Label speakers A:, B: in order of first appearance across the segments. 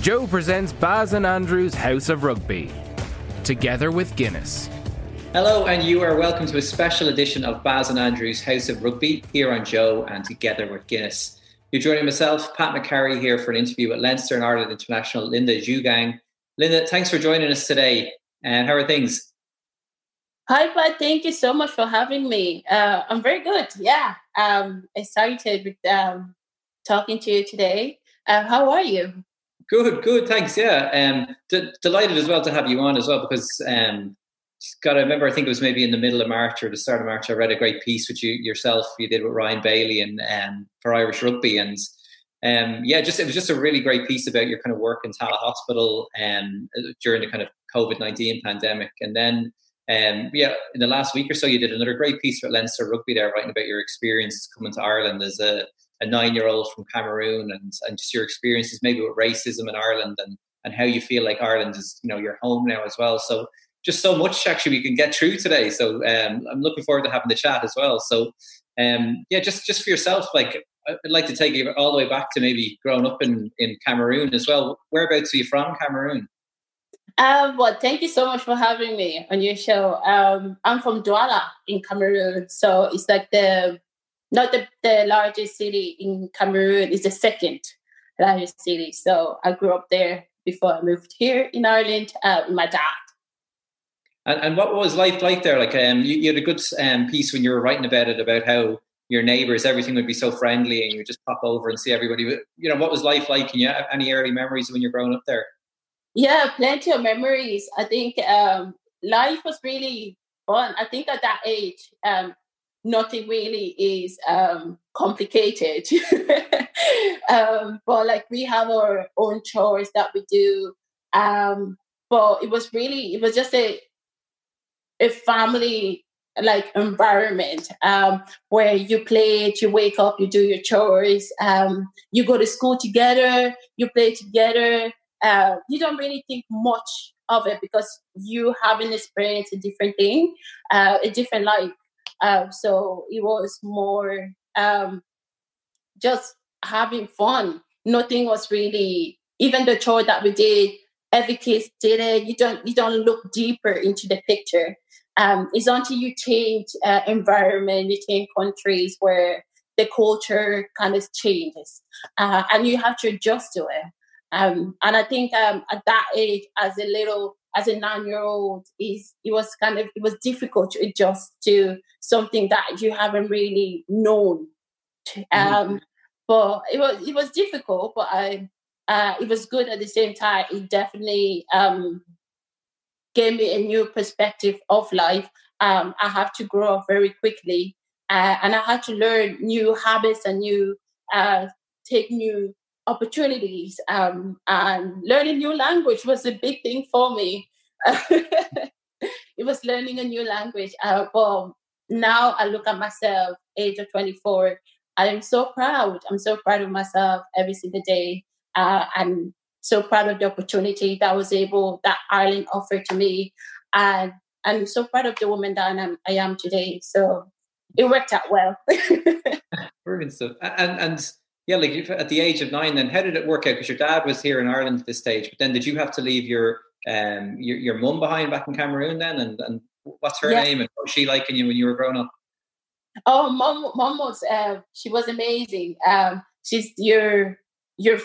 A: Joe presents Baz and Andrew's House of Rugby, together with Guinness.
B: Hello, and you are welcome to a special edition of Baz and Andrew's House of Rugby here on Joe and together with Guinness. You're joining myself, Pat McCarry, here for an interview with Leinster and Ireland international Linda Djougang. Linda, thanks for joining us today. And how are things?
C: Hi, Pat. Thank you so much for having me. Uh, I'm very good. Yeah, um, excited with um, talking to you today. Uh, how are you?
B: Good, good. Thanks. Yeah, um, d- delighted as well to have you on as well because um, got to remember. I think it was maybe in the middle of March or the start of March. I read a great piece which you yourself you did with Ryan Bailey and um, for Irish Rugby, and um, yeah, just it was just a really great piece about your kind of work in Tallaght Hospital um, during the kind of COVID nineteen pandemic, and then. Um, yeah, in the last week or so, you did another great piece with Leinster Rugby there, writing about your experiences coming to Ireland as a a nine year old from Cameroon and, and just your experiences maybe with racism in Ireland and, and how you feel like Ireland is, you know, your home now as well. So just so much actually we can get through today. So um, I'm looking forward to having the chat as well. So um, yeah, just, just for yourself, like I'd like to take you all the way back to maybe growing up in, in Cameroon as well. Whereabouts are you from, Cameroon?
C: Um, well, thank you so much for having me on your show. Um, I'm from Douala in Cameroon, so it's like the not the, the largest city in Cameroon, it's the second largest city. So I grew up there before I moved here in Ireland uh, with my dad.
B: And, and what was life like there? Like um, you, you had a good um, piece when you were writing about it about how your neighbors, everything would be so friendly, and you just pop over and see everybody. You know, what was life like? Can you have any early memories when you're growing up there?
C: Yeah, plenty of memories. I think um, life was really fun. I think at that age, um, nothing really is um, complicated. um, but like we have our own chores that we do. Um, but it was really, it was just a a family like environment um, where you play you wake up, you do your chores, um, you go to school together, you play together. Uh, you don't really think much of it because you haven't experienced a different thing, uh, a different life. Um, so it was more um, just having fun. Nothing was really even the chore that we did. Every kid did it. You don't you don't look deeper into the picture. Um, it's until you change uh, environment, you change countries where the culture kind of changes, uh, and you have to adjust to it. Um, and I think um, at that age, as a little as a nine year old is it was kind of it was difficult to adjust to something that you haven't really known mm-hmm. um, but it was it was difficult but i uh, it was good at the same time it definitely um, gave me a new perspective of life um, i have to grow up very quickly uh, and i had to learn new habits and new uh, take new opportunities um, and learning new language was a big thing for me. It was learning a new language uh, but now i look at myself age of 24 i'm so proud. I'm so proud of myself every single day uh, i'm so proud of the opportunity that was able that ireland offered to me and i'm so proud of the woman that I'm, i am today. So it worked out well.
B: Brilliant stuff. And and yeah, like at the age of nine, then how did it work out? Because your dad was here in Ireland at this stage, but then did you have to leave your um your, your mum behind back in Cameroon then? And and what's her yeah. name and what was she liking you when you were growing up?
C: Oh, mom, mom was uh, she was amazing. Um, she's your you're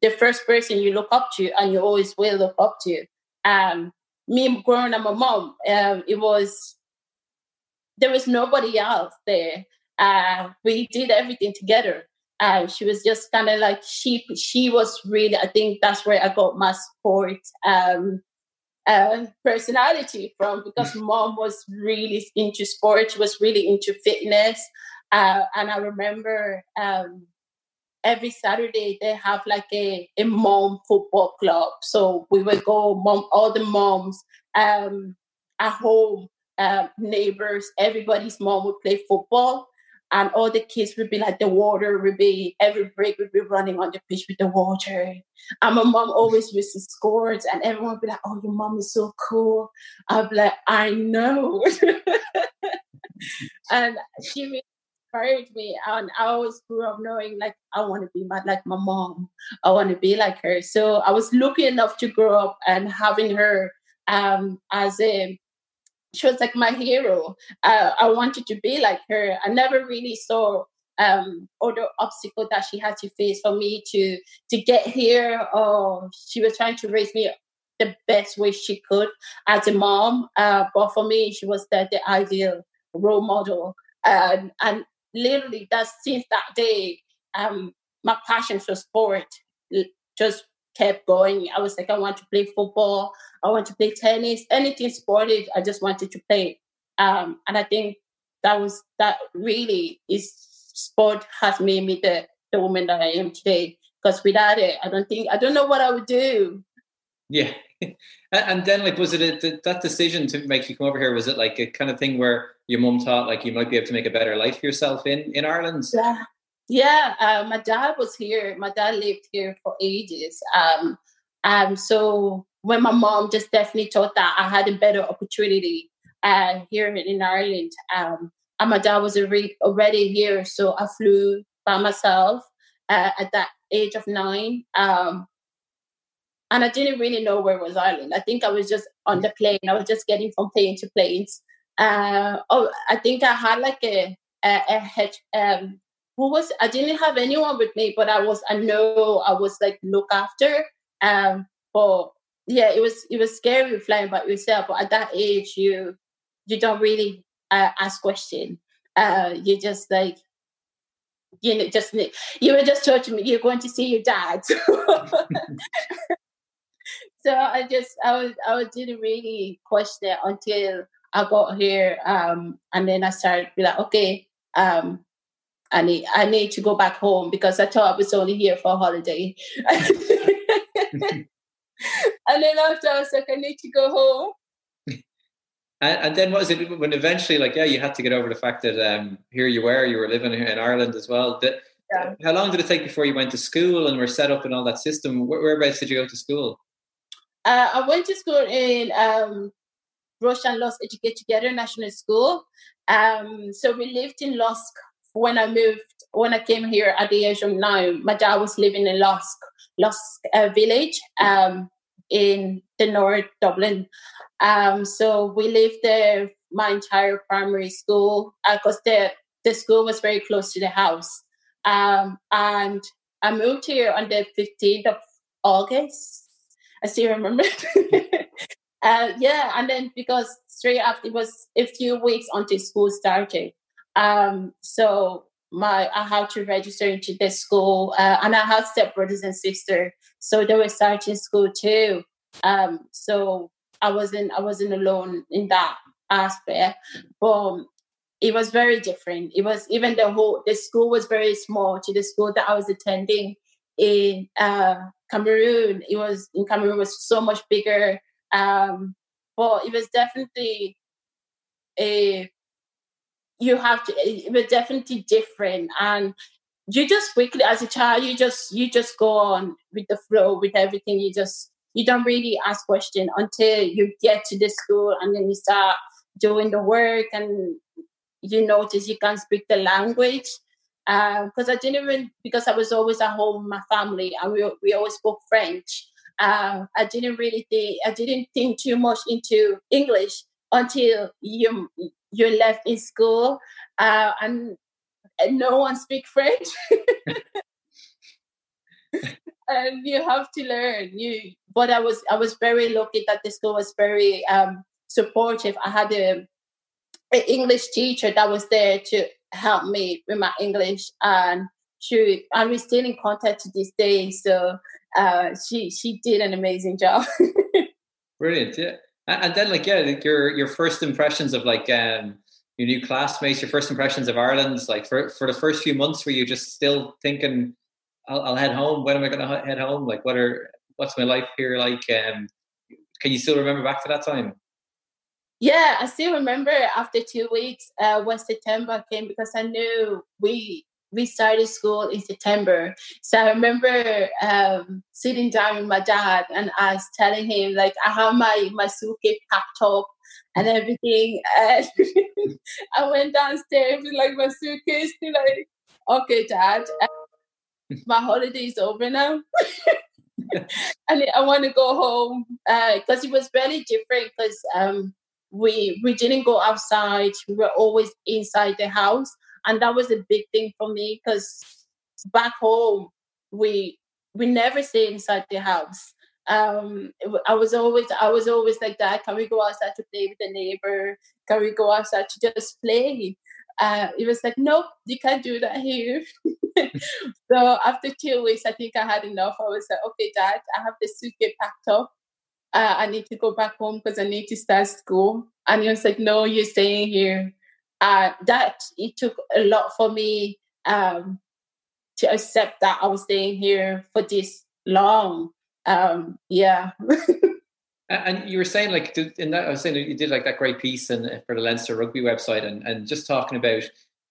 C: the first person you look up to, and you always will look up to. Um, me growing up, my mom, um, it was there was nobody else there. Uh, we did everything together. Uh, she was just kind of like she she was really I think that's where I got my sport um, uh, personality from because mom was really into sport. She was really into fitness, uh, and I remember um, every Saturday they have like a, a mom football club. So we would go mom all the moms um, at home, uh, neighbors, everybody's mom would play football and all the kids would be like the water would be every break would be running on the pitch with the water and my mom always used to score and everyone would be like oh your mom is so cool i'd be like i know and she inspired me. And I always grew up knowing like I want to be my, like my mom. I want to be like her. So I was lucky enough to grow up and having her um, as a she was like my hero. Uh, I wanted to be like her. I never really saw um, other obstacle that she had to face for me to to get here. Or she was trying to raise me the best way she could as a mom. Uh, but for me, she was the, the ideal role model. Um, and literally, that since that day, um, my passion for sport just kept going. I was like, I want to play football, I want to play tennis, anything sportive. I just wanted to play. Um, and I think that was that really is sport has made me the the woman that I am today. Because without it, I don't think I don't know what I would do.
B: Yeah, and then like, was it a, that decision to make you come over here? Was it like a kind of thing where your mom thought like you might be able to make a better life for yourself in in Ireland?
C: Yeah, yeah. Uh, my dad was here. My dad lived here for ages. Um, um. So when my mom just definitely thought that I had a better opportunity uh, here in Ireland. Um, and my dad was already here, so I flew by myself uh, at that age of nine. Um, and I didn't really know where was Ireland. I think I was just on the plane. I was just getting from plane to planes. Uh, oh, I think I had like a a, a. Um, who was? I didn't have anyone with me, but I was. I know I was like look after. Um, but yeah, it was it was scary flying by yourself. But at that age, you you don't really uh, ask question. Uh, you just like you know just you were just told to me you're going to see your dad. so I just I was I didn't really question it until I got here, um, and then I started be like, okay, um, I need I need to go back home because I thought I was only here for a holiday. and then after I was like, I need to go home.
B: And, and, then what was it when eventually, like, yeah, you had to get over the fact that um, here you were, you were living here in Ireland as well. That, yeah. How long did it take before you went to school and were set up in all that system? Where, whereabouts did you go to school?
C: Uh, I went to school in um, Rush and Lusk Educate Together National School. Um, so we lived in Lusk when I moved, when I came here at the age of nine. My dad was living in Lusk, Lusk uh, village um, in the North Dublin. Um, so we lived there my entire primary school because uh, the, the school was very close to the house. Um, and I moved here on the 15th of August I still remember. uh, yeah, and then because straight after it was a few weeks until school started. Um, so my I had to register into the school, uh, and I had step brothers and sisters, so they were starting school too. Um, so I wasn't I wasn't alone in that aspect, but it was very different. It was even the whole the school was very small to the school that I was attending in uh, Cameroon. It was in Cameroon was so much bigger, um, but it was definitely a you have to was definitely different. And you just quickly as a child you just you just go on with the flow with everything. You just you don't really ask questions until you get to the school and then you start doing the work and you notice you can't speak the language. Because uh, I didn't even because I was always at home with my family and we we always spoke French. Uh, I didn't really think I didn't think too much into English until you you left in school uh, and, and no one speak French. and you have to learn you but i was i was very lucky that the school was very um supportive i had a, an english teacher that was there to help me with my English, and she and we're still in contact to this day. So uh, she she did an amazing job.
B: Brilliant, yeah. And then like yeah, like your your first impressions of like um your new classmates, your first impressions of Ireland, like for for the first few months, were you just still thinking, "I'll, I'll head home. When am I going to head home? Like, what are what's my life here like?" Um, can you still remember back to that time?
C: Yeah, I still remember after two weeks uh, when September came because I knew we we started school in September. So I remember um, sitting down with my dad and was telling him like I have my my suitcase packed up. and everything. And I went downstairs with like my suitcase to like, okay, dad, my holiday is over now. and I want to go home because uh, it was very different because um, we we didn't go outside. We were always inside the house, and that was a big thing for me because back home we we never stay inside the house. Um, I was always I was always like that. Can we go outside to play with the neighbor? Can we go outside to just play? Uh, it was like, nope, you can't do that here. so after two weeks, I think I had enough. I was like, okay, dad, I have the suitcase packed up. Uh, I need to go back home because I need to start school. And he was like, no, you're staying here. Uh, that it took a lot for me um, to accept that I was staying here for this long. Um, yeah.
B: and you were saying like in that I was saying you did like that great piece and for the Leinster Rugby website and, and just talking about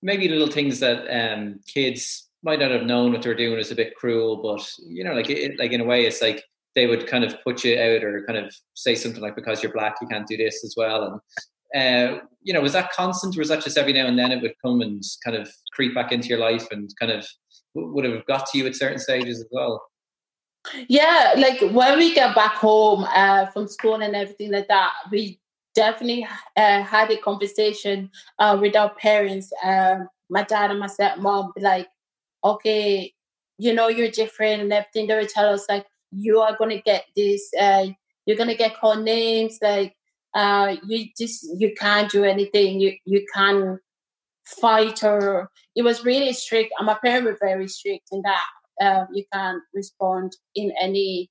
B: maybe little things that um, kids might not have known what they were doing was a bit cruel, but you know, like it, like in a way, it's like they would kind of put you out or kind of say something like because you're black you can't do this as well and uh, you know was that constant or was that just every now and then it would come and kind of creep back into your life and kind of would have got to you at certain stages as well?
C: Yeah like when we get back home uh, from school and everything like that we definitely uh, had a conversation uh, with our parents uh, my dad and my stepmom like okay you know you're different and everything. They would tell us like you are going to get this uh, you're going to get called names like uh, you just you can't do anything. You you can't fight or it was really strict. My parents were very strict in that uh, you can't respond in any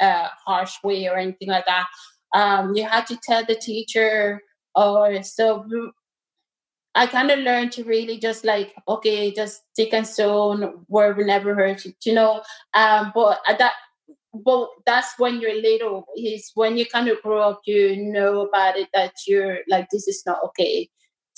C: uh, harsh way or anything like that. Um, you had to tell the teacher or so I kind of learned to really just like, okay, just stick and stone, word will never hurt you, you know. Um, but at that but that's when you're little is when you kind of grow up you know about it that you're like this is not okay.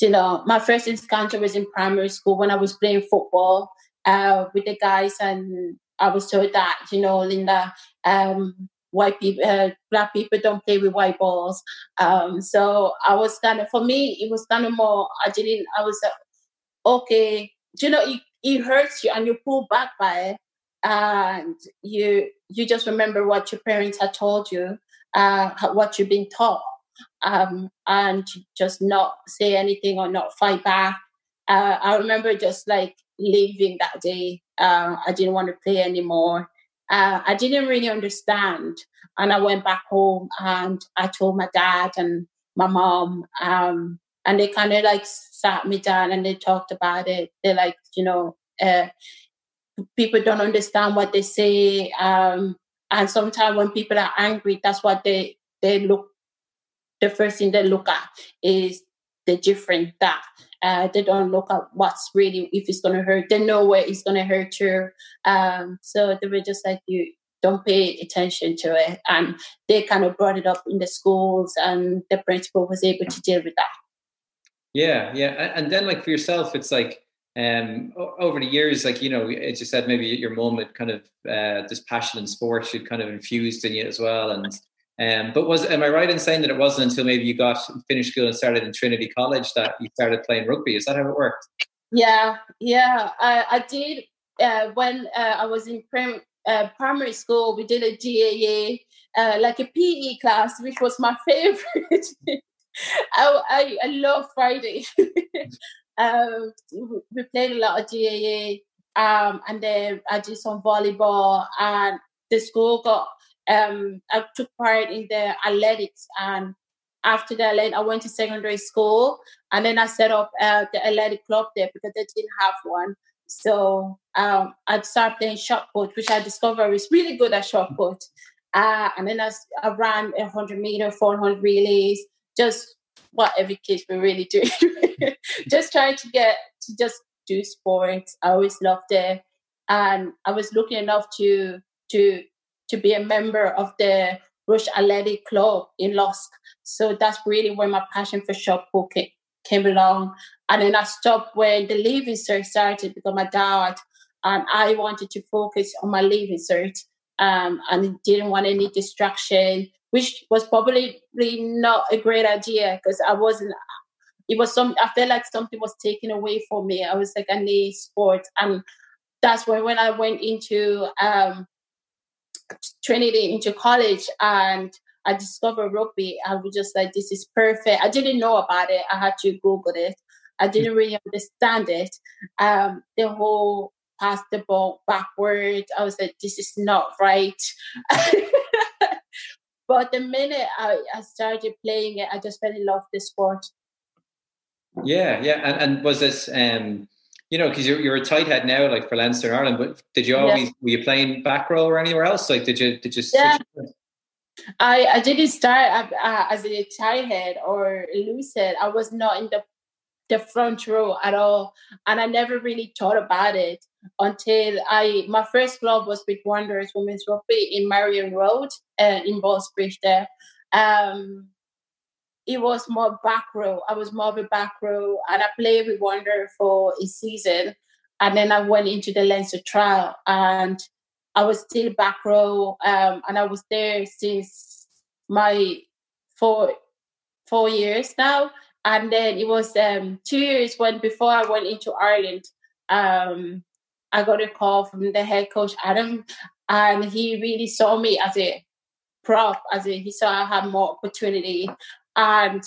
C: You know my first encounter was in primary school when i was playing football uh, with the guys and i was told that you know linda um, white people uh, black people don't play with white balls. Um, so i was kind of for me it was kind of more i didn't i was okay you know it, it hurts you and you pull back by it and you you just remember what your parents had told you, uh, what you've been taught, um, and just not say anything or not fight back. Uh, I remember just like leaving that day. Uh, I didn't want to play anymore. Uh, I didn't really understand, and I went back home and I told my dad and my mom, um, and they kind of like sat me down and they talked about it. They're like, you know, uh, people don't understand what they say. Um, and sometimes when people are angry, that's what they they look. The first thing they look at is the different that. Uh, they don't look at what's really if it's gonna hurt. They know where it's gonna hurt you. Um, so they were just like you don't pay attention to it, and they kind of brought it up in the schools, and the principal was able to deal with that.
B: Yeah, yeah, and then like for yourself, it's like um, over the years, like you know, as you said, maybe your mum had kind of uh, this passion in sports she'd kind of infused in you as well. And um, but was am I right in saying that it wasn't until maybe you got finished school and started in Trinity College that you started playing rugby? Is that how it worked?
C: Yeah, yeah, I, I did. Uh, when uh, I was in prim- uh, primary school, we did a GAA, uh, like a PE class, which was my favorite. I, I, I love Friday. Um, we played a lot of GAA, um, and then I did some volleyball, and the school got. Um, I took part in the athletics, and after that, I went to secondary school, and then I set up uh, the athletic club there because they didn't have one. So um, I started playing shot put, which I discovered was really good at shot put. Uh, and then I, I ran 100 meter, 400 relays, just what every kid will really do. just trying to get to just do sports. I always loved it, and I was lucky enough to to to be a member of the Rush Athletic Club in Lusk. So that's really where my passion for shot put came, came along. And then I stopped when the leaving cert started because my dad and I wanted to focus on my leaving cert um, and didn't want any distraction. Which was probably not a great idea because I wasn't. It was some. I felt like something was taken away from me. I was like, I need sport, and that's when when I went into um, Trinity into college and I discovered rugby. I was just like, this is perfect. I didn't know about it. I had to Google it. I didn't really understand it. Um, the whole pass the ball backward. I was like, this is not right. but the minute I, I started playing it, I just fell in love with the sport.
B: Yeah, yeah. And, and was this, um, you know, because you're, you're a tight head now, like for Leinster and Ireland, but did you always, yeah. were you playing back row or anywhere else? Like, did you, did you,
C: yeah. I, I didn't start uh, as a tight head or loose head. I was not in the the front row at all. And I never really thought about it until I my first club was with Wanderers Women's Rugby in Merrion Road uh, in Ballsbridge there. Um, it was more back row. I was more of a back row and I played with Wander for a season. And then I went into the Leinster trial and I was still back row. Um, and I was there since my four four years now and then it was um, two years when before I went into Ireland, um, I got a call from the head coach Adam, and he really saw me as a prop, as a he saw I had more opportunity, and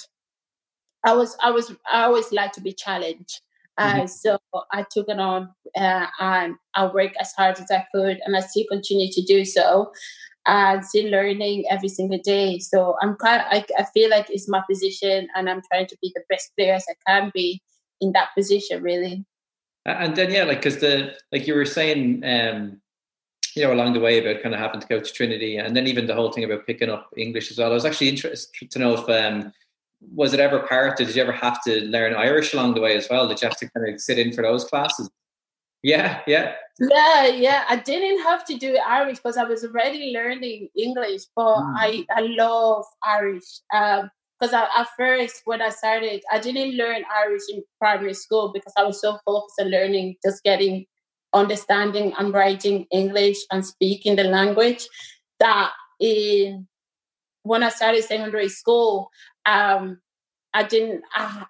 C: I was I was I always like to be challenged. Mm-hmm. Uh, so I took it on uh, and I worked as hard as I could, and I still continue to do so and still learning every single day. So I'm kind of, I, I feel like it's my position and I'm trying to be the best player as I can be in that position really.
B: And then yeah, like because the like you were saying, um, you know, along the way about kind of having to go to Trinity, and then even the whole thing about picking up English as well. I was actually interested to know if um, was it ever part? Did you ever have to learn Irish along the way as well? Did you have to kind of sit in for those classes? Yeah, yeah.
C: Yeah, yeah. I didn't have to do Irish because I was already learning English, but mm. I, I love Irish. Um, because at first when I started, I didn't learn Irish in primary school because I was so focused on learning, just getting understanding and writing English and speaking the language. That in when I started secondary school, um, I didn't I,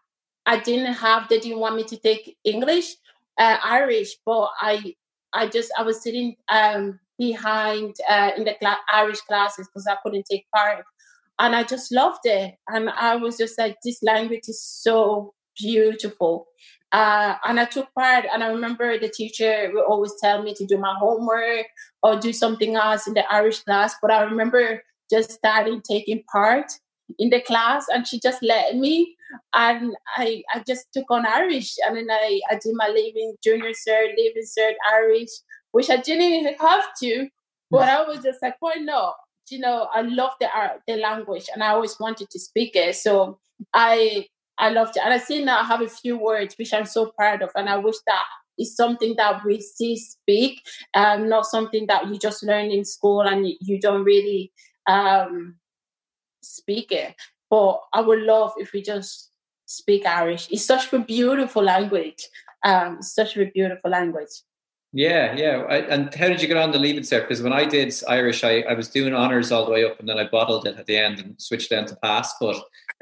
C: I didn't have they didn't want me to take English uh, Irish, but I I just I was sitting um, behind uh, in the cl- Irish classes because I couldn't take part, and I just loved it. And I was just like, this language is so beautiful. Uh, and I took part, and I remember the teacher would always tell me to do my homework or do something else in the Irish class. But I remember just starting taking part in the class, and she just let me and I, I just took on Irish and then I, I did my leaving junior cert, leaving cert Irish, which I didn't even have to, but I was just like, why not? You know, I love the art, the language, and I always wanted to speak it. So I I loved it. And I see now I have a few words which I'm so proud of, and I wish that is something that we see speak, um, not something that you just learn in school and you don't really um, speak it. But I would love if we just speak Irish. It's such a beautiful language. Um, such a beautiful language.
B: Yeah, yeah. I, and how did you get on the leaving cert? Because when I did Irish, I, I was doing honours all the way up, and then I bottled it at the end and switched down to pass. But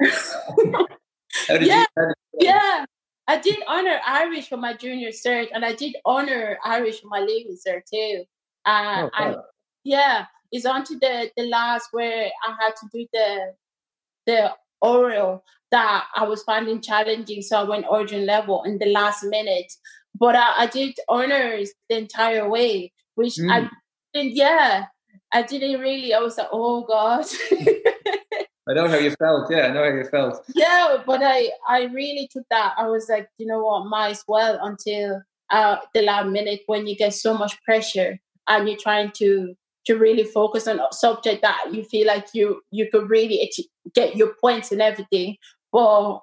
C: yeah, you, yeah. I did honor Irish for my junior cert, and I did honor Irish for my leaving cert too. Uh, oh, and yeah, it's on to the the last where I had to do the the oral that I was finding challenging. So I went origin level in the last minute. But I, I did honors the entire way, which mm. I didn't, yeah, I didn't really, I was like, oh God.
B: I know how you felt. Yeah, I know how you felt.
C: Yeah, but I, I really took that. I was like, you know what, might as well until uh, the last minute when you get so much pressure and you're trying to to really focus on a subject that you feel like you you could really get your points and everything. But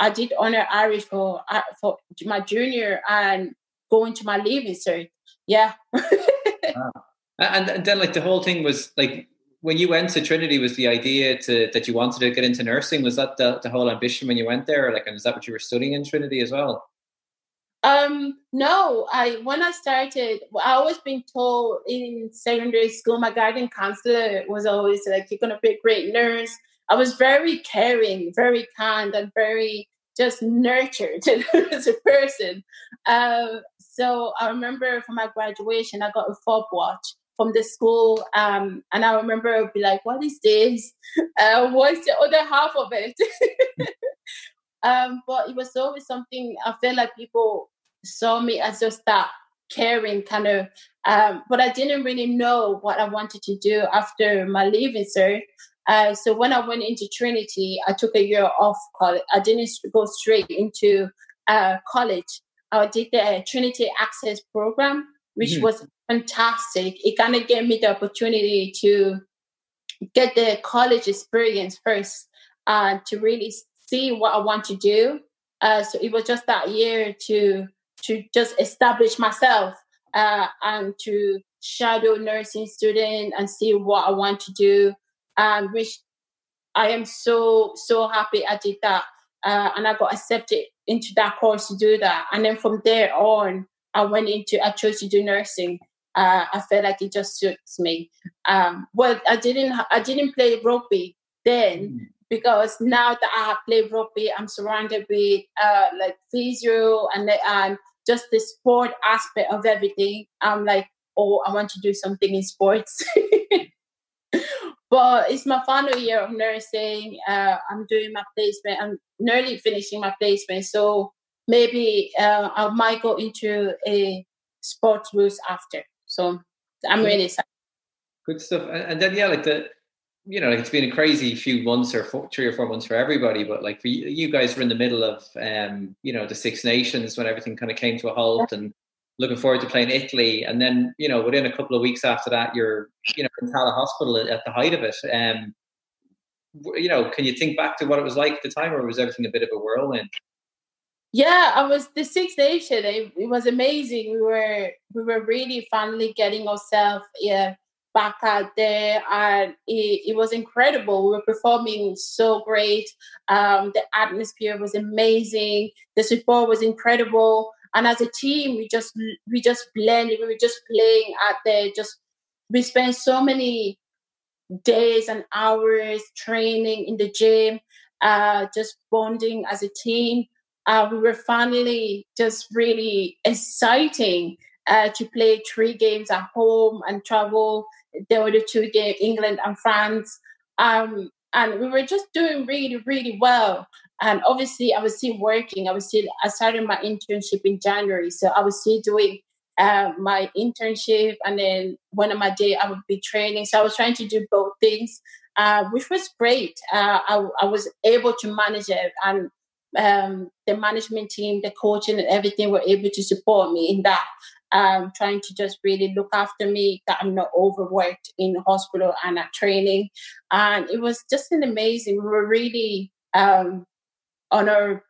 C: I did honor Irish for uh, for my junior and going to my leaving cert. Yeah.
B: wow. and, then like the whole thing was like when you went to Trinity was the idea to that you wanted to get into nursing was that the, the whole ambition when you went there like and is that what you were studying in Trinity as well
C: Um, no, I when I started, I always been told in secondary school, my guidance counselor was always like, "You're gonna be a great nurse." I was very caring, very kind, and very just nurtured as a person. Uh, so I remember for my graduation, I got a fob watch from the school, um, and I remember I'd be like, "What is this? Uh, what's the other half of it?" Um, but it was always something I felt like people saw me as just that caring kind of um, but I didn't really know what I wanted to do after my leaving cert. Uh, so when I went into Trinity, I took a year off college. I didn't go straight into uh, college. I did the Trinity Access Program, which mm-hmm. was fantastic. It kind of gave me the opportunity to get the college experience first and uh, to really see what I want to do. Uh, so it was just that year to to just establish myself uh, and to shadow nursing student and see what I want to do. And which I am so so happy I did that, uh, and I got accepted into that course to do that. And then from there on, I went into I chose to do nursing. Uh, I felt like it just suits me. Um, well, I didn't I didn't play rugby then, mm because now that I have played rugby, I'm surrounded with uh, like physio and and just the sport aspect of everything. I'm like, oh, I want to do something in sports. but it's my final year of nursing. Uh, I'm doing my placement. I'm nearly finishing my placement, so maybe uh, I might go into a sports route after. So I'm really excited.
B: Good stuff. And then yeah, like the you know, like it's been a crazy few months or four, three or four months for everybody. But like for you, you guys were in the middle of, um, you know, the Six Nations when everything kind of came to a halt, and looking forward to playing Italy. And then, you know, within a couple of weeks after that, you're, you know, in Tallaght Hospital at the height of it. Um, you know, can you think back to what it was like at the time, or was everything a bit of a whirlwind?
C: Yeah, I was the Six Nation. It, it was amazing. We were we were really finally getting ourselves yeah back out there and it, it, was incredible we were performing so great um, the atmosphere was amazing the support was incredible and as a team we just we just blended we were just playing out there just we spent so many days and hours training in the gym uh, just bonding as a team uh, we were finally just really exciting uh, to play three games at home and travel there were the two games, England and France. Um, and we were just doing really, really well. And obviously, I was still working. I was still, I started my internship in January. So I was still doing uh, my internship. And then one of my day, I would be training. So I was trying to do both things, uh, which was great. Uh, I, I, was able to manage it. And um, the management team, the coaching, and everything were able to support me in that um, trying to just really look after me, that I'm not overworked in hospital and at training. And it was just an amazing, we were really um, on our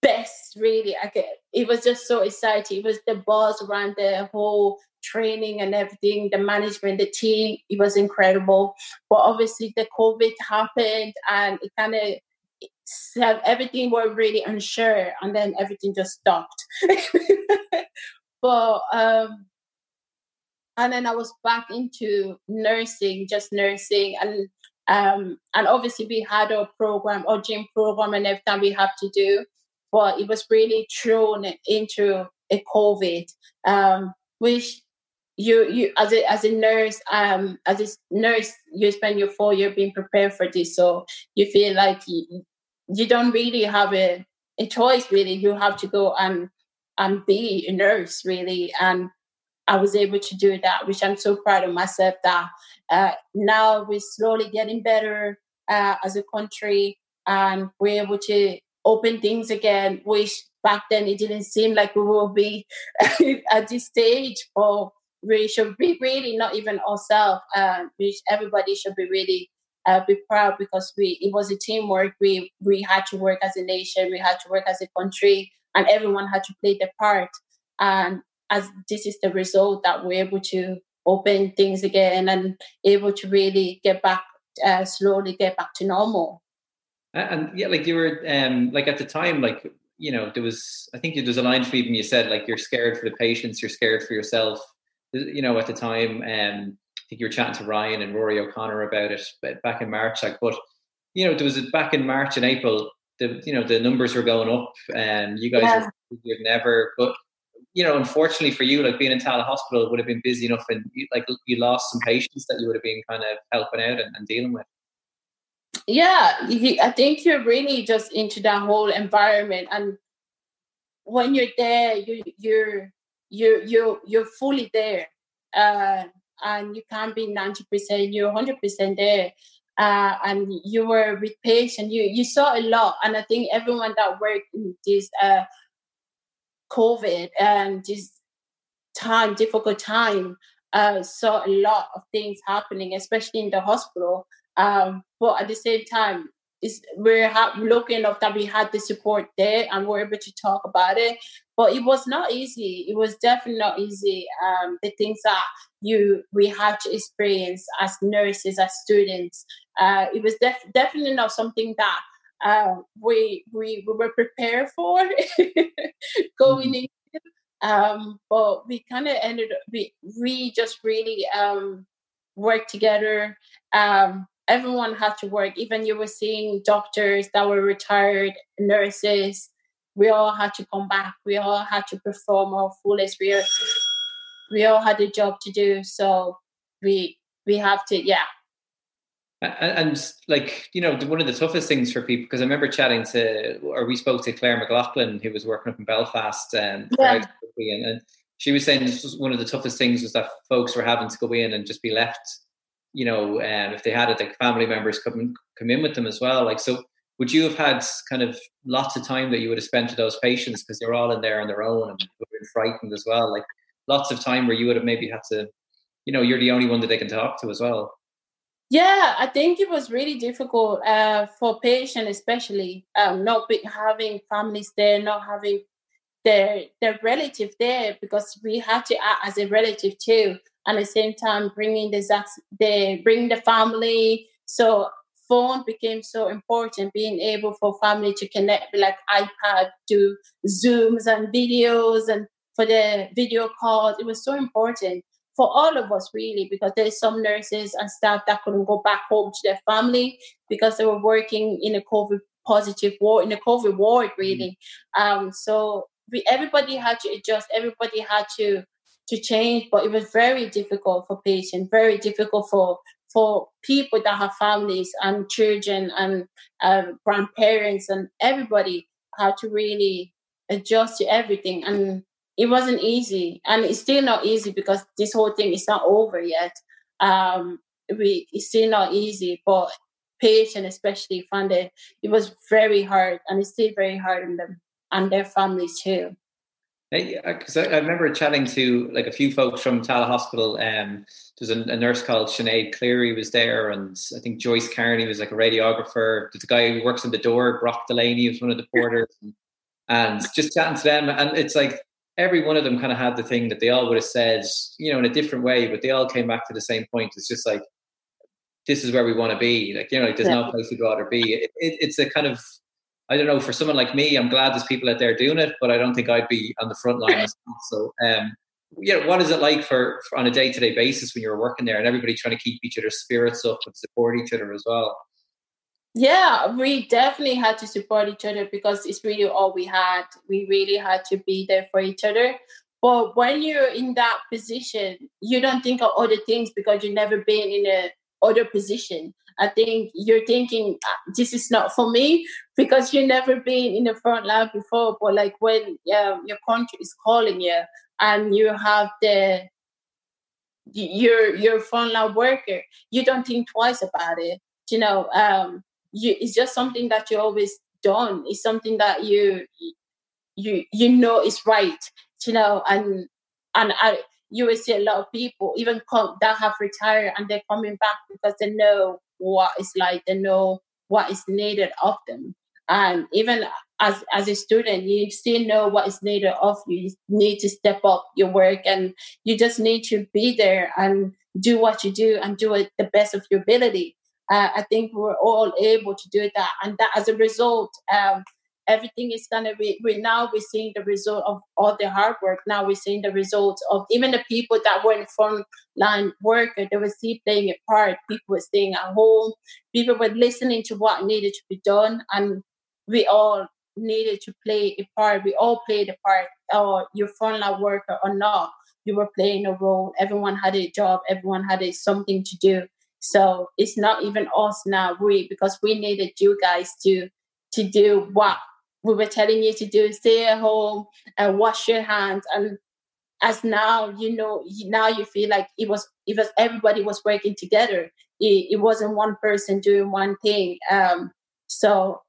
C: best, really. I could, it was just so exciting. It was the buzz around the whole training and everything, the management, the team, it was incredible. But obviously the COVID happened and it kind of everything were really unsure and then everything just stopped but um, and then I was back into nursing, just nursing, and um, and obviously we had a program, or gym program, and everything we have to do, but it was really thrown into a COVID, um, which you you as a as a nurse um as a nurse you spend your four year being prepared for this so you feel like you, you don't really have a, a choice really. You have to go and and be a nurse really and i was able to do that which i'm so proud of myself that uh, now we're slowly getting better uh, as a country and we're able to open things again which back then it didn't seem like we will be at this stage or we should be really not even ourselves uh, which everybody should be really uh, be proud because we it was a teamwork we we had to work as a nation we had to work as a country and everyone had to play their part. And as this is the result that we're able to open things again and able to really get back uh, slowly get back to normal.
B: And yeah, like you were um, like at the time, like you know, there was, I think there was a line for even you said, like, you're scared for the patients, you're scared for yourself. You know, at the time, um, I think you were chatting to Ryan and Rory O'Connor about it back in March. Like, but you know, there was a, back in March and April, the you know the numbers were going up, and you guys yeah. were busier than ever. But you know, unfortunately for you, like being in Tallaght Hospital would have been busy enough, and you, like you lost some patients that you would have been kind of helping out and, and dealing with.
C: Yeah, I think you're really just into that whole environment, and when you're there, you you're you're you're you're fully there, uh, and you can't be ninety percent. You're hundred percent there, uh, and you were with patient. You you saw a lot, and I think everyone that worked in this uh, COVID and this time, difficult time, uh, saw a lot of things happening, especially in the hospital. Um, but at the same time, it's, we're ha- lucky enough that we had the support there and we're able to talk about it. But it was not easy. It was definitely not easy. Um, the things that you we had to experience as nurses, as students, uh, it was def- definitely not something that uh, we, we we were prepared for going mm-hmm. in. Um, but we kind of ended up we we just really um, worked together. Um, everyone had to work. Even you were seeing doctors that were retired, nurses. We all had to come back. We all had to perform our fullest. We we all had a job to do. So we we have to yeah
B: and, and, like you know one of the toughest things for people because i remember chatting to or we spoke to claire mclaughlin who was working up in belfast um, yeah. and, and, she was saying this was one of the toughest things was that folks were having to go in and just be left you know um, if they had it like family members come come in with them as well. Like so would you have had kind of lots of time that you would have spent to those patients because they're all in there on their own and would have been frightened as well? Like lots of time where you would have maybe had to you know you're the only one that they can talk to as well
C: yeah, I think it was really difficult uh, for patients, especially um, not be, having families there, not having their their relative there, because we had to act as a relative too. And at the same time, bringing the the bring the family. So phone became so important. Being able for family to connect, with like iPad, do Zooms and videos, and for the video calls, it was so important for all of us really because there's some nurses and staff that couldn't go back home to their family because they were working in a covid positive ward in a covid ward mm-hmm. really mm. um so we everybody had to adjust everybody had to to change but it was very difficult for patients very difficult for for people that have families and children and um, grandparents and everybody had to really adjust to everything and it wasn't easy and it's still not easy because this whole thing is not over yet um we it's still not easy but patient especially found it it was very hard and it's still very hard on them and their families too
B: because I, I, remember chatting to like a few folks from Tallaght Hospital. Um, there's a, a, nurse called Sinead Cleary was there, and I think Joyce Carney was like a radiographer. There's a guy who works in the door, Brock Delaney, was one of the porters, and, and just chatting to them. And it's like every one of them kind of had the thing that they all would have said, you know, in a different way, but they all came back to the same point. It's just like, this is where we want to be. Like, you know, like there's yeah. no place we'd rather be. It, it, it's a kind of, I don't know, for someone like me, I'm glad there's people out there doing it, but I don't think I'd be on the front line. So, um, yeah, what is it like for, for on a day to day basis when you're working there and everybody trying to keep each other's spirits up and support each other as well?
C: Yeah, we definitely had to support each other because it's really all we had. We really had to be there for each other. But when you're in that position, you don't think of other things because you've never been in a other position. I think you're thinking ah, this is not for me because you've never been in the front line before. But like when um, your country is calling you and you have the you're you're frontline worker, you don't think twice about it. You know, um, you it's just something that you always done. It's something that you you you know is right, you know, and and I you will see a lot of people even come that have retired and they're coming back because they know what it's like, they know what is needed of them. And even as as a student, you still know what is needed of you. You need to step up your work and you just need to be there and do what you do and do it the best of your ability uh, I think we are all able to do that. And that as a result, um, everything is gonna be we now we're seeing the result of all the hard work. Now we're seeing the results of even the people that were in front line worker they were still playing a part. People were staying at home. People were listening to what needed to be done and we all needed to play a part. We all played a part or you're frontline worker or not you were playing a role. Everyone had a job. Everyone had a, something to do so it's not even us now we because we needed you guys to to do what we were telling you to do stay at home and wash your hands. And as now you know now you feel like it was it was everybody was working together. It, it wasn't one person doing one thing. Um so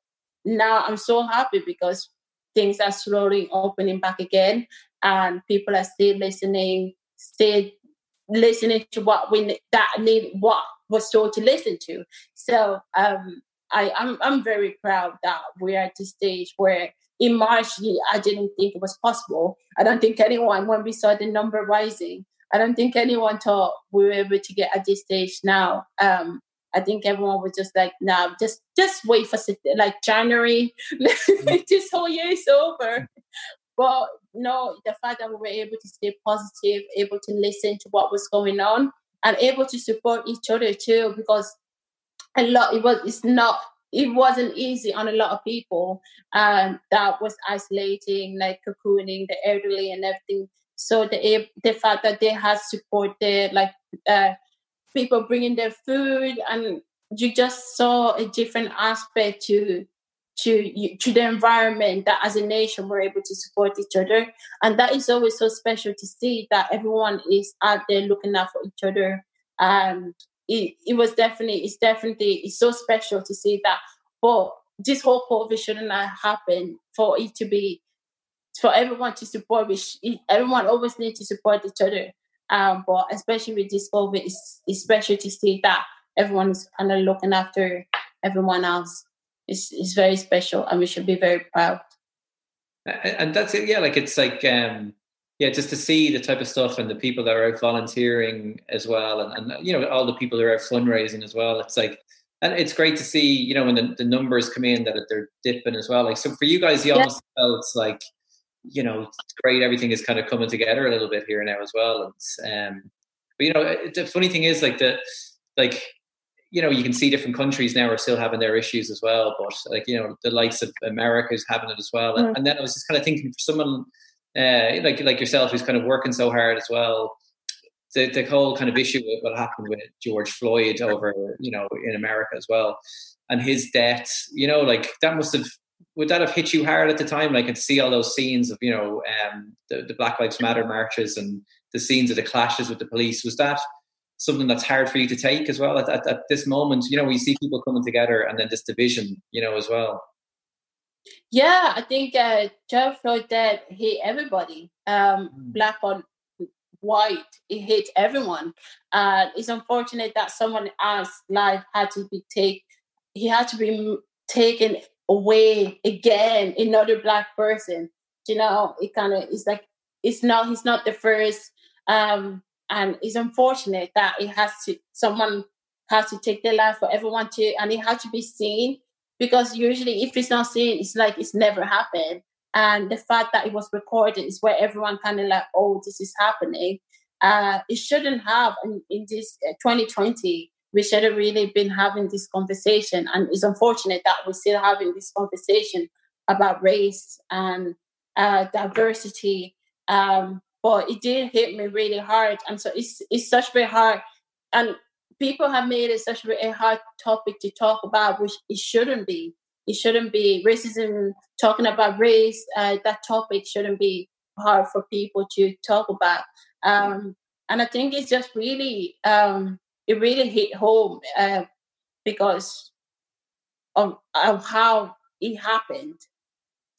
C: now i'm so happy because things are slowly opening back again and people are still listening still listening to what we that need what was told to listen to so um I, I'm, I'm very proud that we're at this stage where in March, I didn't think it was possible. I don't think anyone, when we saw the number rising, I don't think anyone thought we were able to get at this stage now. Um, I think everyone was just like, "Now, nah, just just wait for like January. this whole year is over." But no, the fact that we were able to stay positive, able to listen to what was going on, and able to support each other too, because a lot it was it's not it wasn't easy on a lot of people um, that was isolating like cocooning the elderly and everything. So the the fact that they had support there like uh, people bringing their food and you just saw a different aspect to to to the environment that as a nation we're able to support each other. And that is always so special to see that everyone is out there looking out for each other. And it, it was definitely it's definitely it's so special to see that. But this whole covid shouldn't have happened for it to be for everyone to support which everyone always needs to support each other. Um but especially with this covid it's, it's special to see that everyone is kind of looking after everyone else it's, it's very special and we should be very proud
B: and that's it yeah like it's like um yeah, just to see the type of stuff and the people that are out volunteering as well, and, and you know all the people that are out fundraising as well. It's like, and it's great to see you know when the, the numbers come in that they're dipping as well. Like so for you guys, you yeah. almost felt like you know it's great. Everything is kind of coming together a little bit here and now as well. And um, but you know the funny thing is like the like you know you can see different countries now are still having their issues as well. But like you know the likes of America is having it as well. Mm. And, and then I was just kind of thinking for someone uh, like like yourself, who's kind of working so hard as well. The, the whole kind of issue with what happened with George Floyd over, you know, in America as well, and his death, you know, like that must have would that have hit you hard at the time? Like, and see all those scenes of, you know, um, the, the Black Lives Matter marches and the scenes of the clashes with the police. Was that something that's hard for you to take as well at, at, at this moment? You know, we see people coming together and then this division, you know, as well.
C: Yeah, I think uh, George Floyd dead hit everybody, um, mm. black on white. It hit everyone. Uh, it's unfortunate that someone else's life had to be taken. He had to be taken away again. Another black person. You know, it kind of it's like it's not. He's not the first. Um, and it's unfortunate that it has to. Someone has to take their life for everyone to, and it has to be seen because usually if it's not seen, it's like it's never happened. And the fact that it was recorded is where everyone kind of like, oh, this is happening. Uh, it shouldn't have in, in this uh, 2020. We should have really been having this conversation, and it's unfortunate that we're still having this conversation about race and uh, diversity. Um, but it did hit me really hard, and so it's it's such very hard. And people have made it such a hard topic to talk about, which it shouldn't be. It shouldn't be racism. Talking about race, uh, that topic shouldn't be hard for people to talk about. Um, and I think it's just really, um, it really hit home uh, because of, of how it happened.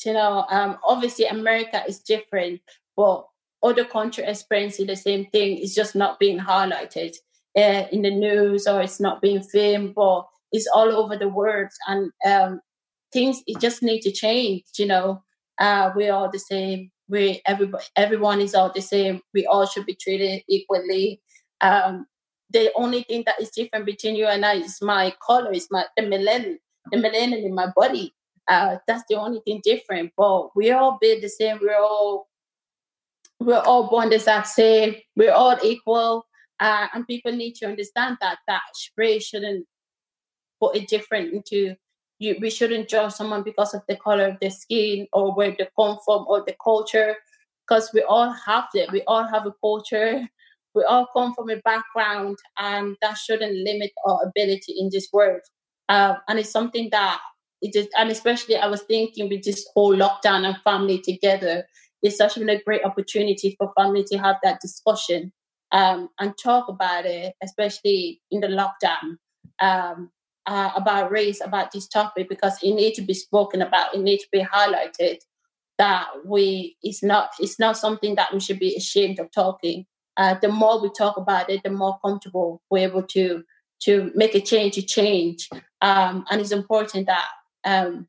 C: You know, um, obviously America is different, but other countries experiencing the same thing is just not being highlighted uh, in the news or it's not being filmed, but it's all over the world. And um, things it just need to change. You know, uh, we're all the same. We everybody, everyone is all the same. We all should be treated equally. Um, the only thing that is different between you and I is my color, is my the melanin, the melanin in my body. Uh, that's the only thing different. But we're all built the same. We're all we're all born the same. We're all equal. Uh, and people need to understand that that spray shouldn't put it different into you. We shouldn't judge someone because of the color of their skin or where they come from or the culture, because we all have it. We all have a culture. We all come from a background, and that shouldn't limit our ability in this world. Uh, and it's something that it just, and especially I was thinking with this whole lockdown and family together, it's such a great opportunity for family to have that discussion um, and talk about it, especially in the lockdown, um, uh, about race, about this topic, because it needs to be spoken about, it needs to be highlighted that we it's not it's not something that we should be ashamed of talking. Uh, the more we talk about it, the more comfortable we're able to to make a change, a change, um, and it's important that um,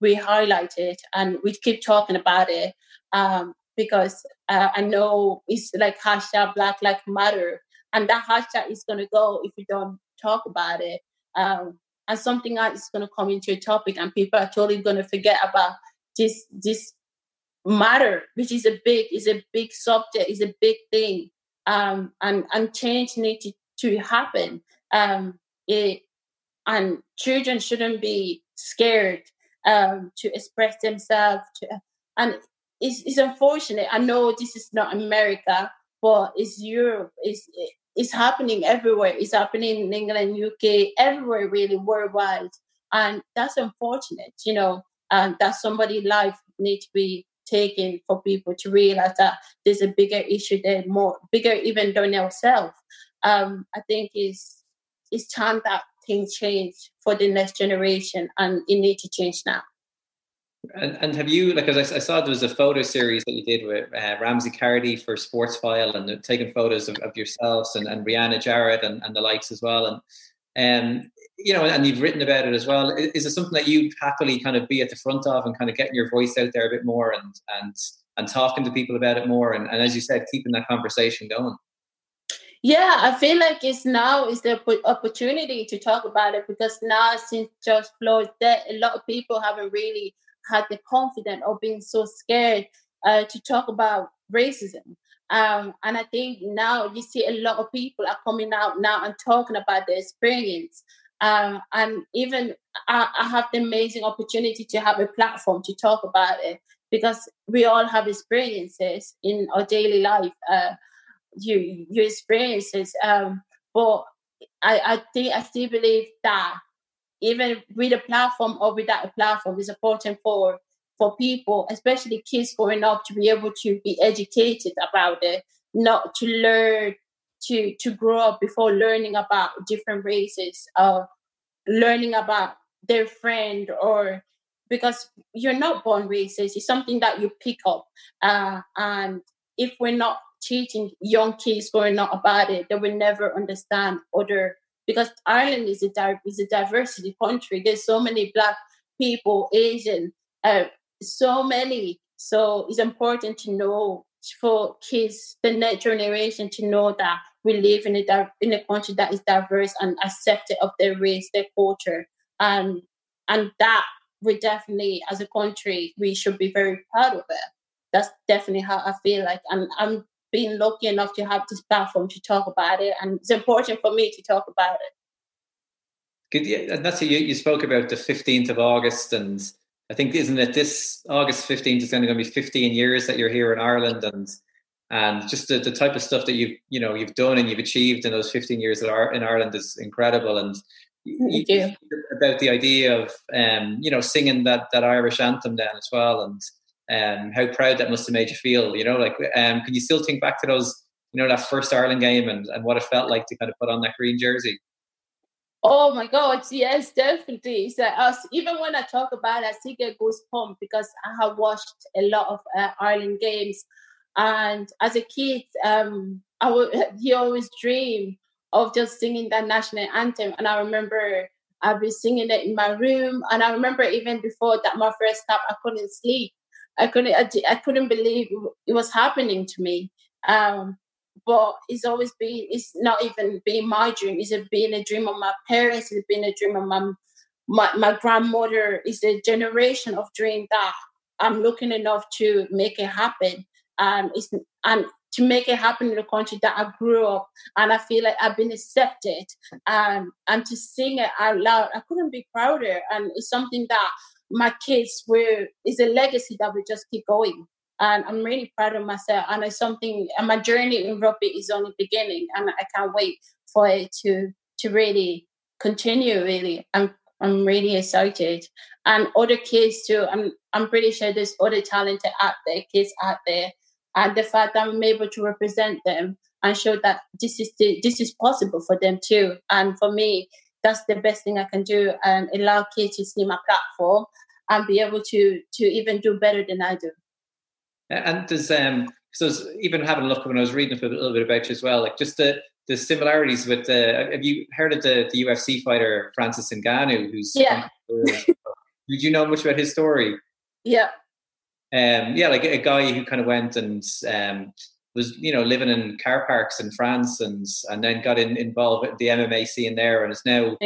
C: we highlight it and we keep talking about it um, because uh, I know it's like hashtag Black Lives Matter, and that hashtag is going to go if we don't talk about it. Um, and something else is going to come into a topic, and people are totally going to forget about this this matter, which is a big is a big subject, is a big thing, um, and and change needs to, to happen. Um, it and children shouldn't be scared um, to express themselves. To, and it's, it's unfortunate. I know this is not America, but it's Europe. It's it's happening everywhere. It's happening in England, UK, everywhere, really worldwide, and that's unfortunate. You know, that somebody's life needs to be taken for people to realize that there's a bigger issue there, more bigger even than ourselves. Um, I think is it's time that things change for the next generation, and it needs to change now.
B: And, and have you, like, as I, I, saw there was a photo series that you did with uh, Ramsey Cardy for Sportsfile and taking photos of, of yourselves and, and Rianna Jarrett and, and the likes as well. And, um, you know, and you've written about it as well. Is it something that you'd happily kind of be at the front of and kind of getting your voice out there a bit more and, and, and talking to people about it more? And, and as you said, keeping that conversation going?
C: Yeah, I feel like it's now is the opportunity to talk about it because now since George Floyd, that a lot of people haven't really had the confidence of being so scared uh, to talk about racism. Um, and I think now you see a lot of people are coming out now and talking about their experience. Um, and even I, I, have the amazing opportunity to have a platform to talk about it because we all have experiences in our daily life. Uh, you, your experiences, um, but I, I think I still believe that even with a platform or without a platform is important for for people, especially kids growing up, to be able to be educated about it, not to learn to to grow up before learning about different races, uh, learning about their friend or because you're not born racist. It's something that you pick up, uh, and if we're not teaching young kids growing up about it, they will never understand other because Ireland is a is a diversity country. There's so many black people, Asian, uh, so many. So it's important to know for kids, the next generation, to know that we live in a in a country that is diverse and accepted of their race, their culture, and and that we definitely, as a country, we should be very proud of it. That's definitely how I feel like, and I'm being lucky enough to have this platform to talk about it, and it's important for me to talk about it.
B: Good, yeah, and that's you, you spoke about the fifteenth of August, and I think isn't it this August fifteenth is only going to be fifteen years that you're here in Ireland, and and just the, the type of stuff that you've you know you've done and you've achieved in those fifteen years that are in Ireland is incredible, and
C: you, you
B: about the idea of um, you know singing that that Irish anthem then as well, and um, how proud that must have made you feel. You know, like um, can you still think back to those, you know, that first Ireland game and, and what it felt like to kind of put on that green jersey?
C: Oh my God, yes, definitely. So us, even when I talk about it, I still get goosebumps because I have watched a lot of uh, Ireland games, and as a kid, um, I would you always dream of just singing that national anthem, and I remember I've been singing it in my room, and I remember even before that my first stop, I couldn't sleep I couldn't I, I couldn't believe it was happening to me. Um, but it's always been it's not even been my dream. It's been a dream of my parents. It's been a dream of my my, my grandmother is a generation of dream that I'm looking enough to make it happen. And it's and to make it happen in the country that I grew up and I feel like I've been accepted and and to sing it out loud, I couldn't be prouder. And it's something that my kids were is a legacy that will just keep going. And I'm really proud of myself. And it's something and my journey in rugby is only beginning and I can't wait for it to to really continue really. I'm I'm really excited. And other kids too. I'm I'm pretty sure there's other talented out there, kids out there and the fact that I'm able to represent them and show that this is the, this is possible for them too. And for me, that's the best thing I can do and allow kids to see my platform and be able to to even do better than I do.
B: And there's um so even having a look when I was reading a little bit about you as well, like just the the similarities with the have you heard of the, the UFC fighter Francis Ngannou who's
C: yeah.
B: did you know much about his story?
C: Yeah
B: um, yeah, like a guy who kind of went and um, was you know living in car parks in France and and then got in, involved with the MMA scene there and is now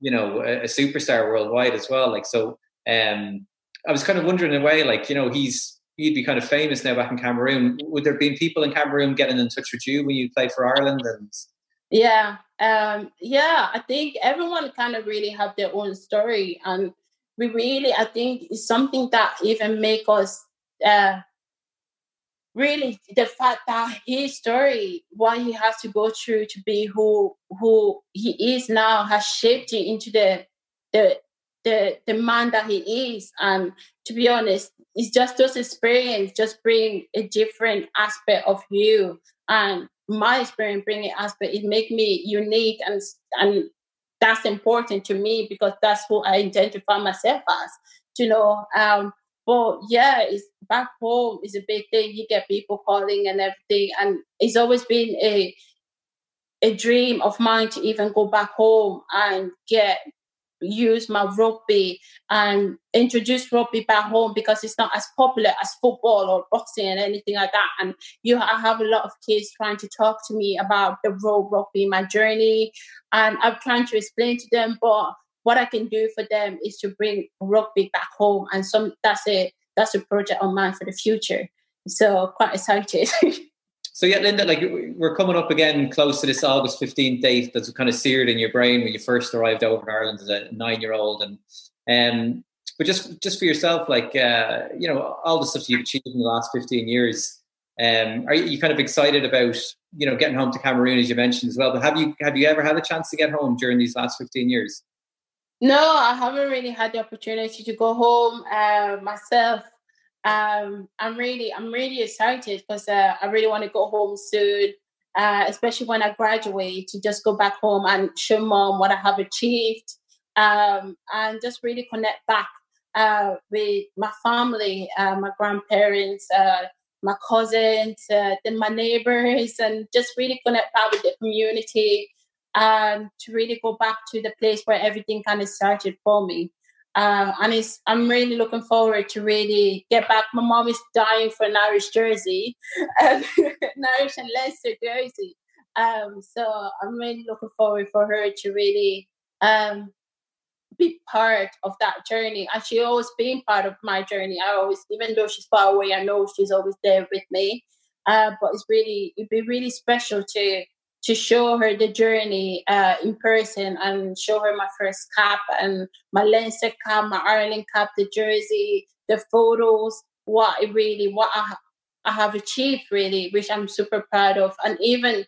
B: you know a, a superstar worldwide as well. Like so, um, I was kind of wondering in a way, like you know he's he'd be kind of famous now back in Cameroon. Would there have been people in Cameroon getting in touch with you when you played for Ireland and?
C: Yeah, um, yeah. I think everyone kind of really have their own story, and we really, I think, is something that even make us uh, really the fact that his story, what he has to go through to be who who he is now, has shaped him into the the the the man that he is. And to be honest, it's just those experience just bring a different aspect of you and my experience bringing aspect it make me unique and and that's important to me because that's who I identify myself as. You know, um, but yeah, it's back home is a big thing. You get people calling and everything, and it's always been a a dream of mine to even go back home and get use my rugby and introduce rugby back home because it's not as popular as football or boxing and anything like that. And you, I have a lot of kids trying to talk to me about the road rugby, my journey, and I'm trying to explain to them. But what I can do for them is to bring rugby back home, and some that's a that's a project on mine for the future. So quite excited.
B: So yeah, Linda, like we're coming up again close to this August 15th date that's kind of seared in your brain when you first arrived over in Ireland as a nine-year-old, and um, but just just for yourself, like uh, you know, all the stuff you've achieved in the last 15 years, um, are you kind of excited about you know getting home to Cameroon as you mentioned as well? But have you have you ever had a chance to get home during these last 15 years?
C: No, I haven't really had the opportunity to go home uh, myself. Um, I'm really, I'm really excited because uh, I really want to go home soon, uh, especially when I graduate to just go back home and show mom what I have achieved, um, and just really connect back uh, with my family, uh, my grandparents, uh, my cousins, then my neighbors, and just really connect back with the community, and to really go back to the place where everything kind of started for me. Uh, and it's, I'm really looking forward to really get back. My mom is dying for an Irish jersey, an Irish and Leinster jersey. Um, so I'm really looking forward for her to really um, be part of that journey. And she always been part of my journey. I always, even though she's far away, I know she's always there with me. Uh, but it's really, it'd be really special to to show her the journey uh, in person and show her my first cap and my Leinster cap, my Ireland cap, the jersey, the photos, what it really, what I, I have achieved really, which I'm super proud of. And even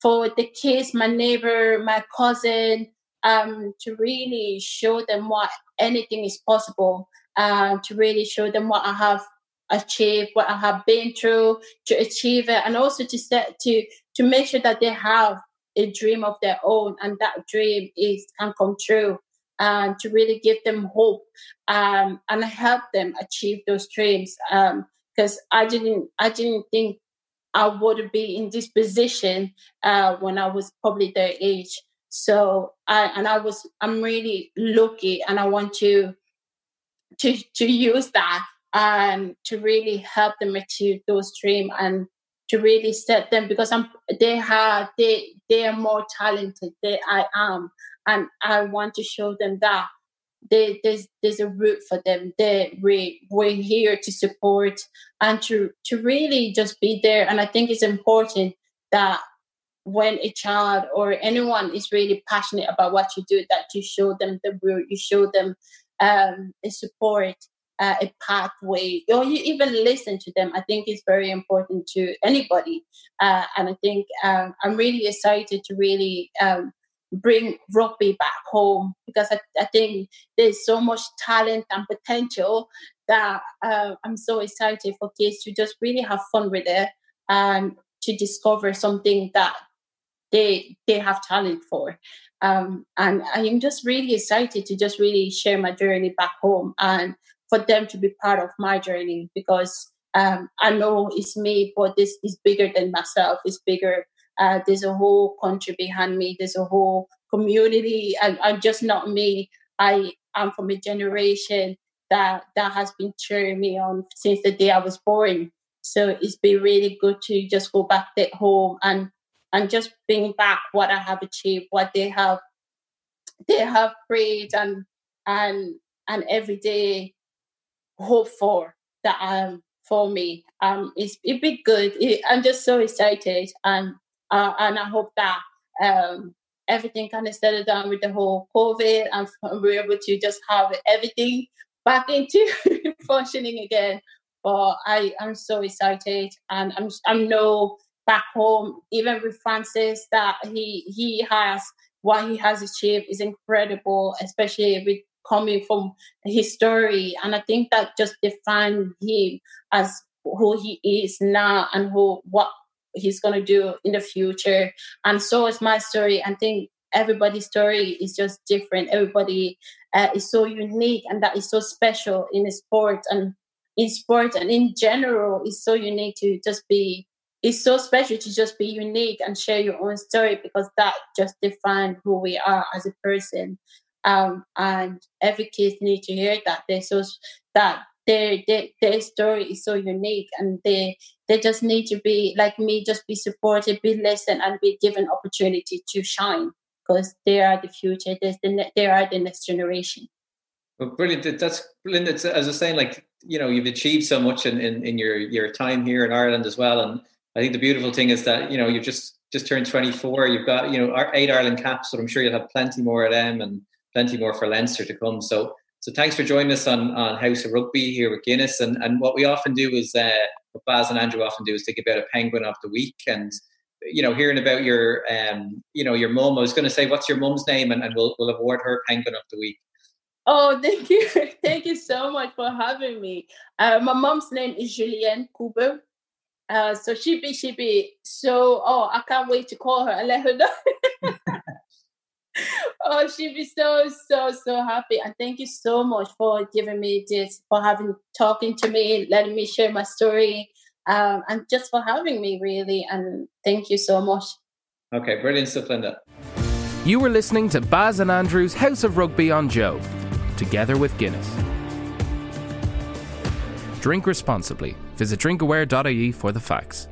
C: for the kids, my neighbor, my cousin, um, to really show them what anything is possible, uh, to really show them what I have achieved, what I have been through to achieve it, and also to set to to make sure that they have a dream of their own and that dream is can come true and to really give them hope um, and help them achieve those dreams because um, i didn't i didn't think i would be in this position uh, when i was probably their age. So i and i was i'm really lucky and i want to to to use that and to really help them achieve those dreams and to really set them because I'm they have they they are more talented than I am and I want to show them that there's there's a route for them. They we we're here to support and to to really just be there. And I think it's important that when a child or anyone is really passionate about what you do, that you show them the route, you show them um, a support, uh, a pathway, or you even listen to them. I think is very important to anybody. Uh, and I think um, I'm really excited to really um, bring rugby back home because I, I, think there's so much talent and potential that uh, I'm so excited for kids to just really have fun with it and to discover something that they they have talent for. Um, and I am just really excited to just really share my journey back home and for them to be part of my journey because um, I know it's me, but this is bigger than myself. It's bigger. Uh, there's a whole country behind me. There's a whole community. And I'm just not me. I am from a generation that that has been cheering me on since the day I was born. So it's been really good to just go back at home and and just bring back what I have achieved, what they have they have prayed and and and every day hope for that um for me. Um it's it be good. It, I'm just so excited and uh, and I hope that um everything kind of settled down with the whole COVID and we're able to just have everything back into functioning again. But I am so excited and I'm I'm no back home, even with Francis, that he he has what he has achieved is incredible, especially with coming from his story. And I think that just defines him as who he is now and who what he's gonna do in the future. And so is my story. I think everybody's story is just different. Everybody uh, is so unique, and that is so special in sport and in sport and in general is so unique to just be it's so special to just be unique and share your own story because that just defines who we are as a person. Um, and every kid need to hear that they're so that their, their their story is so unique and they they just need to be like me, just be supported, be listened, and be given opportunity to shine because they are the future. There's the they are the next generation.
B: Well, brilliant. That's brilliant. It's, as I was saying, like you know, you've achieved so much in, in, in your your time here in Ireland as well, and I think the beautiful thing is that you know you've just just turned 24. You've got you know eight Ireland caps, but I'm sure you'll have plenty more of them and plenty more for Leinster to come. So so thanks for joining us on on House of Rugby here with Guinness. And and what we often do is uh, what Baz and Andrew often do is take about a penguin of the week and you know hearing about your um you know your mum. I was going to say what's your mum's name and, and we'll we'll award her penguin of the week.
C: Oh, thank you. thank you so much for having me. Uh, my mom's name is Julienne Kubo. Uh, so she'd be she'd be so oh I can't wait to call her and let her know. oh, she'd be so so so happy and thank you so much for giving me this, for having talking to me, letting me share my story, um, and just for having me really. And thank you so much.
B: Okay, brilliant stuff, Linda.
A: You were listening to Baz and Andrew's House of Rugby on Joe, together with Guinness. Drink responsibly. Visit drinkaware.ie for the facts.